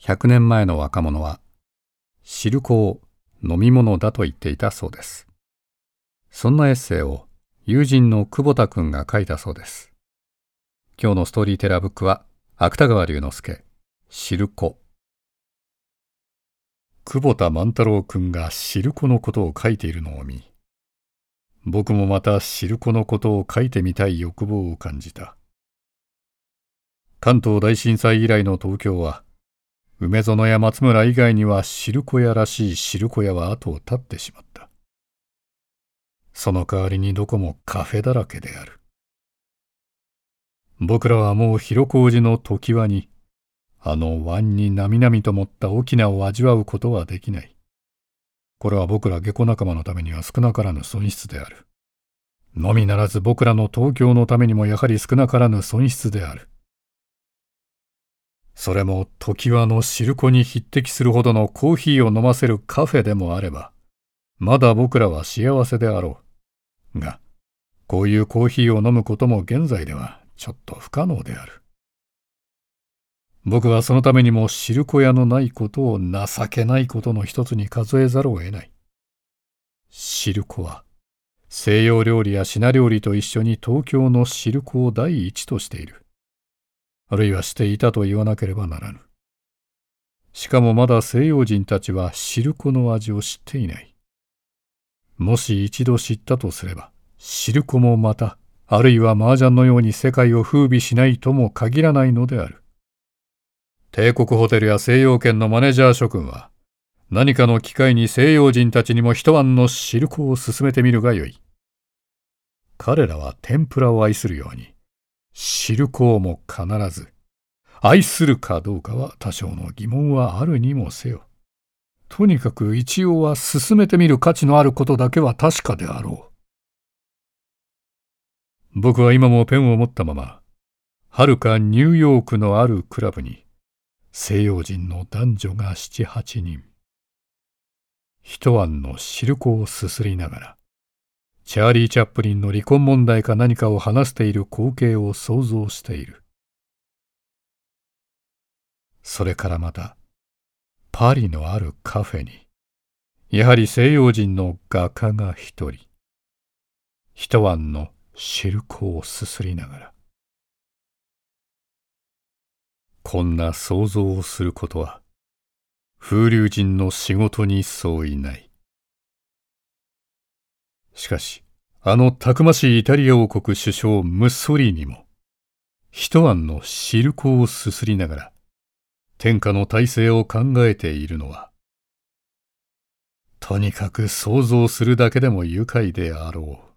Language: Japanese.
100年前の若者は、汁粉を飲み物だと言っていたそうです。そんなエッセイを友人の久保田くんが書いたそうです。今日のストーリーテラーブックは、芥川龍之介、汁粉。久保田万太郎くんが汁粉のことを書いているのを見、僕もまた汁粉のことを書いてみたい欲望を感じた。関東大震災以来の東京は、梅園や松村以外には汁粉屋らしい汁粉屋は後を絶ってしまった。その代わりにどこもカフェだらけである。僕らはもう広小路の常盤に、あの湾になみなみと持った沖縄を味わうことはできない。これは僕ら下戸仲間のためには少なからぬ損失である。のみならず僕らの東京のためにもやはり少なからぬ損失である。それも常盤の汁粉に匹敵するほどのコーヒーを飲ませるカフェでもあれば、まだ僕らは幸せであろう。が、こういうコーヒーを飲むことも現在ではちょっと不可能である。僕はそのためにも汁粉屋のないことを情けないことの一つに数えざるを得ない。汁粉は西洋料理や品料理と一緒に東京の汁粉を第一としている。あるいはしていたと言わなければならぬ。しかもまだ西洋人たちは汁粉の味を知っていない。もし一度知ったとすれば、汁粉もまたあるいは麻雀のように世界を風靡しないとも限らないのである。帝国ホテルや西洋圏のマネージャー諸君は、何かの機会に西洋人たちにも一晩の汁粉を勧めてみるがよい。彼らは天ぷらを愛するように、汁粉も必ず、愛するかどうかは多少の疑問はあるにもせよ。とにかく一応は進めてみる価値のあることだけは確かであろう。僕は今もペンを持ったまま、はるかニューヨークのあるクラブに、西洋人の男女が七八人。一晩の汁粉をすすりながら、チャーリー・チャップリンの離婚問題か何かを話している光景を想像している。それからまた、パリのあるカフェに、やはり西洋人の画家が一人。一晩の汁粉をすすりながらこんな想像をすることは風流人の仕事に相違ないしかしあのたくましいイタリア王国首相ムッソリーニも一晩の汁粉をすすりながら天下の体制を考えているのはとにかく想像するだけでも愉快であろう。